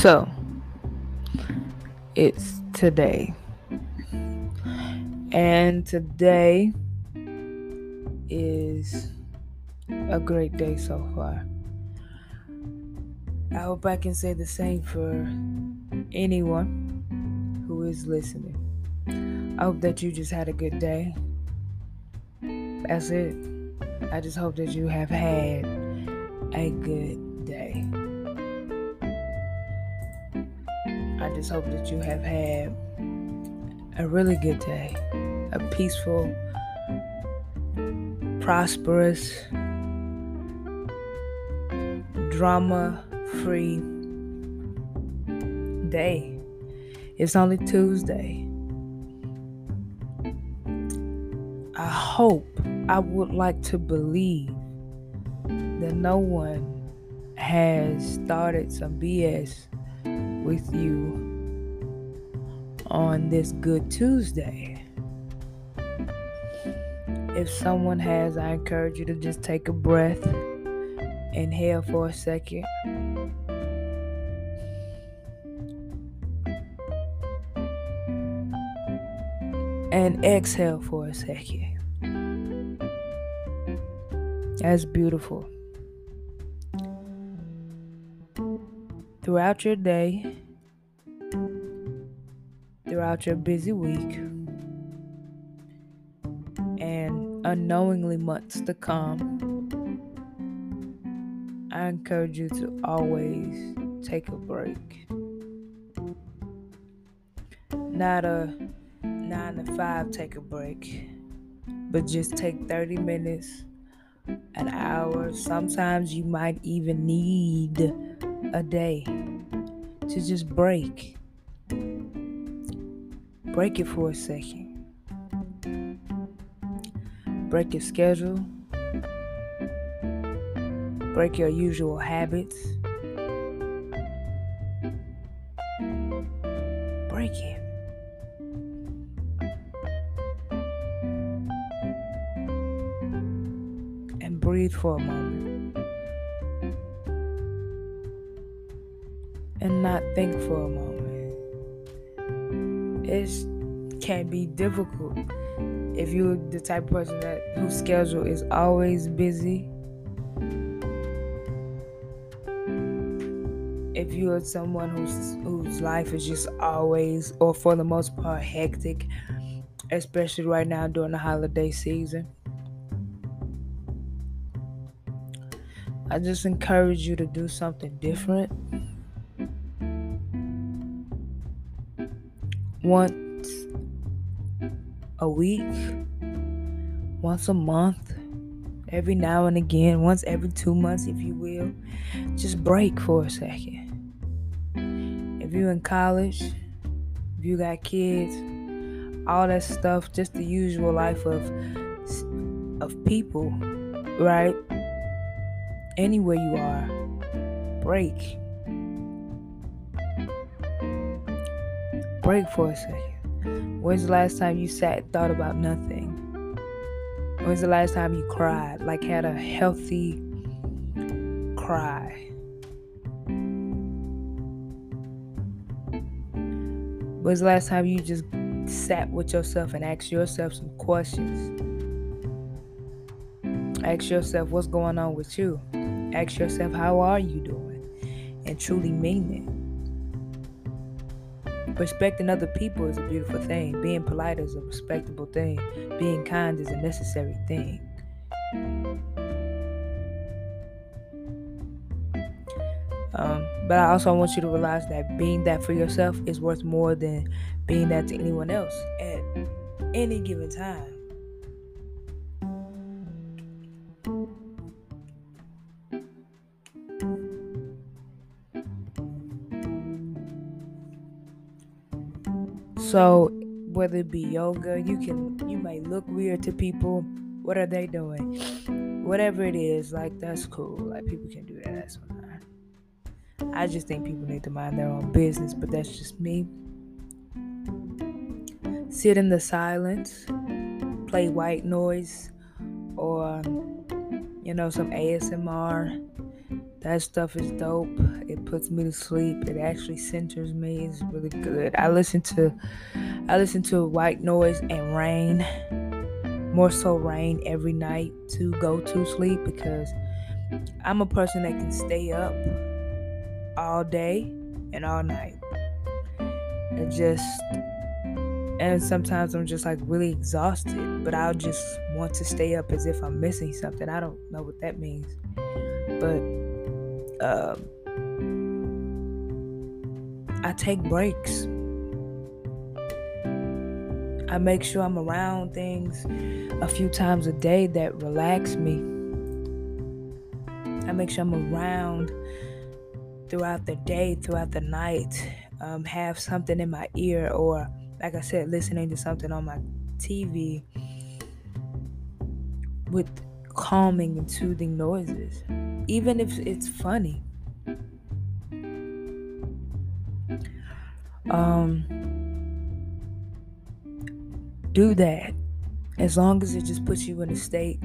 So, it's today. And today is a great day so far. I hope I can say the same for anyone who is listening. I hope that you just had a good day. That's it. I just hope that you have had a good day. I just hope that you have had a really good day, a peaceful, prosperous, drama free day. It's only Tuesday. I hope, I would like to believe that no one has started some BS with you on this Good Tuesday. If someone has, I encourage you to just take a breath, inhale for a second. And exhale for a second. That's beautiful. Throughout your day, throughout your busy week, and unknowingly months to come, I encourage you to always take a break. Not a nine to five take a break, but just take 30 minutes, an hour. Sometimes you might even need a day to just break. Break it for a second. Break your schedule. Break your usual habits. Break it. And breathe for a moment. And not think for a moment. It can be difficult if you're the type of person that whose schedule is always busy. If you're someone whose whose life is just always, or for the most part, hectic, especially right now during the holiday season. I just encourage you to do something different. Once a week, once a month, every now and again, once every two months, if you will. Just break for a second. If you're in college, if you got kids, all that stuff, just the usual life of of people, right? Anywhere you are, break. Break for a second. When's the last time you sat and thought about nothing? When's the last time you cried? Like had a healthy cry? When's the last time you just sat with yourself and asked yourself some questions? Ask yourself what's going on with you. Ask yourself how are you doing? And truly mean it. Respecting other people is a beautiful thing. Being polite is a respectable thing. Being kind is a necessary thing. Um, but I also want you to realize that being that for yourself is worth more than being that to anyone else at any given time. So whether it be yoga, you can you may look weird to people. What are they doing? Whatever it is, like that's cool. Like people can do that. That's fine. I just think people need to mind their own business, but that's just me. Sit in the silence, play white noise, or you know some ASMR. That stuff is dope. It puts me to sleep. It actually centers me. It's really good. I listen to I listen to white noise and rain. More so rain every night to go to sleep because I'm a person that can stay up all day and all night. And just and sometimes I'm just like really exhausted, but I'll just want to stay up as if I'm missing something. I don't know what that means. But um, I take breaks. I make sure I'm around things a few times a day that relax me. I make sure I'm around throughout the day, throughout the night, um, have something in my ear, or like I said, listening to something on my TV with calming and soothing noises, even if it's funny. Um, do that as long as it just puts you in a state,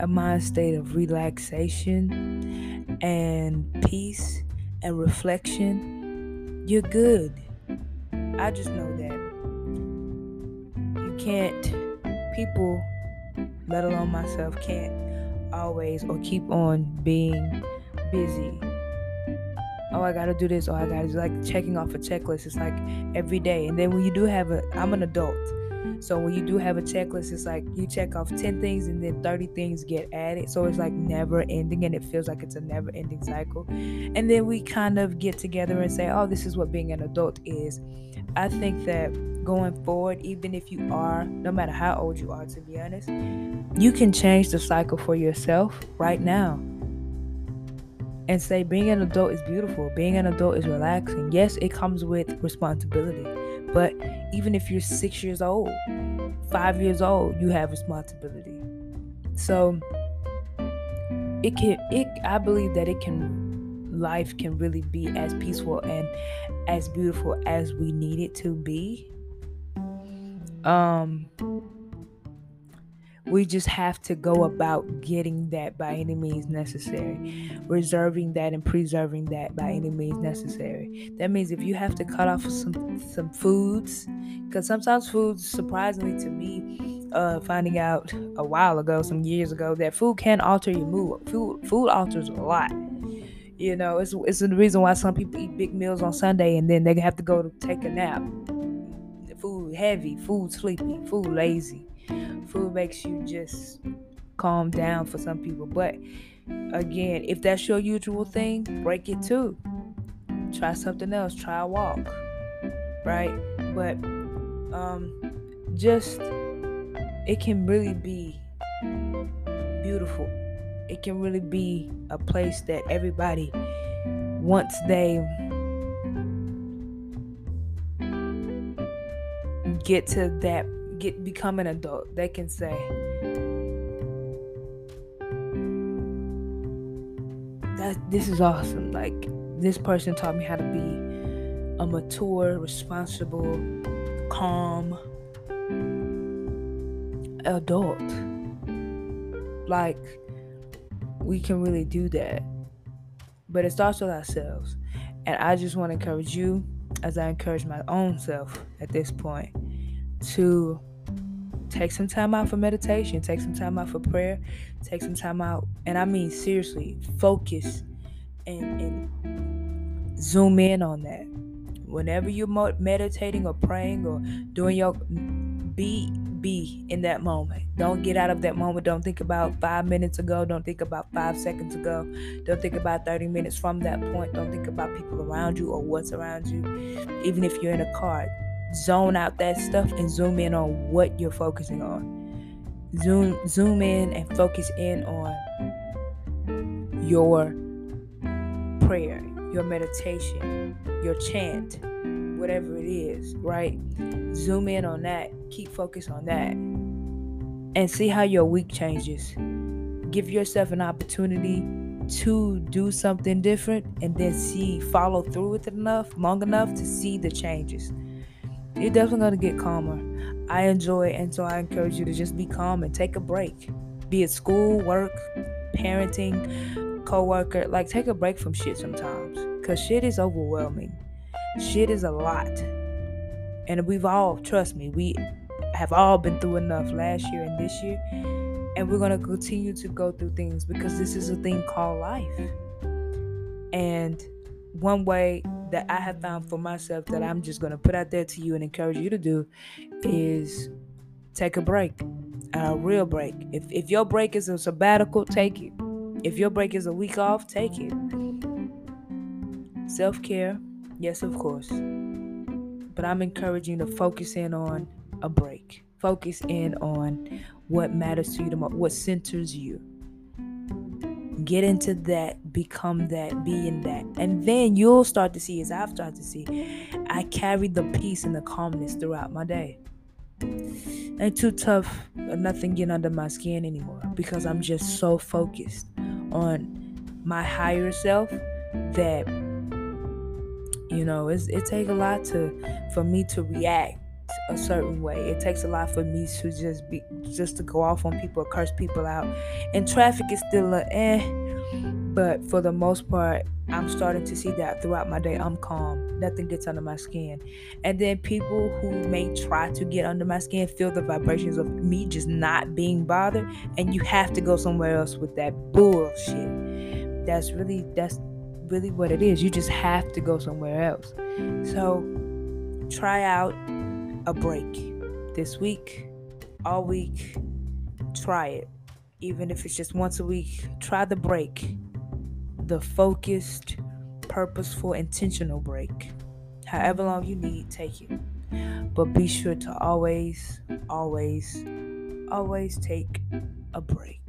a mind state of relaxation and peace and reflection. You're good. I just know that you can't. People, let alone myself, can't always or keep on being busy. Oh, I gotta do this, or I gotta do like checking off a checklist. It's like every day. And then when you do have a, I'm an adult. So when you do have a checklist, it's like you check off 10 things and then 30 things get added. So it's like never ending and it feels like it's a never ending cycle. And then we kind of get together and say, oh, this is what being an adult is. I think that going forward, even if you are, no matter how old you are, to be honest, you can change the cycle for yourself right now and say being an adult is beautiful. Being an adult is relaxing. Yes, it comes with responsibility. But even if you're six years old, five years old, you have responsibility. So it can it I believe that it can life can really be as peaceful and as beautiful as we need it to be. Um we just have to go about getting that by any means necessary, reserving that and preserving that by any means necessary. That means if you have to cut off some some foods, because sometimes foods, surprisingly to me, uh, finding out a while ago, some years ago, that food can alter your mood. Food food alters a lot. You know, it's it's the reason why some people eat big meals on Sunday and then they have to go to take a nap. Food heavy, food sleepy, food lazy food makes you just calm down for some people. But again, if that's your usual thing, break it too. Try something else. Try a walk. Right? But um just it can really be beautiful. It can really be a place that everybody once they get to that get become an adult, they can say, that this is awesome. Like this person taught me how to be a mature, responsible, calm adult. Like we can really do that. But it starts with ourselves. And I just want to encourage you, as I encourage my own self at this point, to take some time out for meditation, take some time out for prayer, take some time out, and I mean seriously, focus and, and zoom in on that. Whenever you're meditating or praying or doing your be be in that moment. Don't get out of that moment. Don't think about five minutes ago. Don't think about five seconds ago. Don't think about 30 minutes from that point. Don't think about people around you or what's around you. Even if you're in a car, zone out that stuff and zoom in on what you're focusing on. Zoom zoom in and focus in on your prayer, your meditation, your chant, whatever it is, right? Zoom in on that. Keep focus on that. And see how your week changes. Give yourself an opportunity to do something different and then see follow through with it enough long enough to see the changes you're definitely going to get calmer. I enjoy it, and so I encourage you to just be calm and take a break. Be it school, work, parenting, coworker, like take a break from shit sometimes. Cause shit is overwhelming. Shit is a lot. And we've all, trust me, we have all been through enough last year and this year. And we're gonna continue to go through things because this is a thing called life. And one way that I have found for myself that I'm just gonna put out there to you and encourage you to do is take a break, a real break. If if your break is a sabbatical, take it. If your break is a week off, take it. Self care, yes, of course. But I'm encouraging to focus in on a break. Focus in on what matters to you what centers you. Get into that, become that, be in that. And then you'll start to see, as I've started to see, I carry the peace and the calmness throughout my day. Ain't too tough, uh, nothing getting under my skin anymore because I'm just so focused on my higher self that you know it's, it takes a lot to for me to react a certain way. It takes a lot for me to just be just to go off on people curse people out. And traffic is still a eh. But for the most part i'm starting to see that throughout my day i'm calm. Nothing gets under my skin. And then people who may try to get under my skin feel the vibrations of me just not being bothered and you have to go somewhere else with that bullshit. That's really that's really what it is. You just have to go somewhere else. So try out a break this week all week try it even if it's just once a week try the break the focused, purposeful, intentional break. However long you need, take it. But be sure to always, always, always take a break.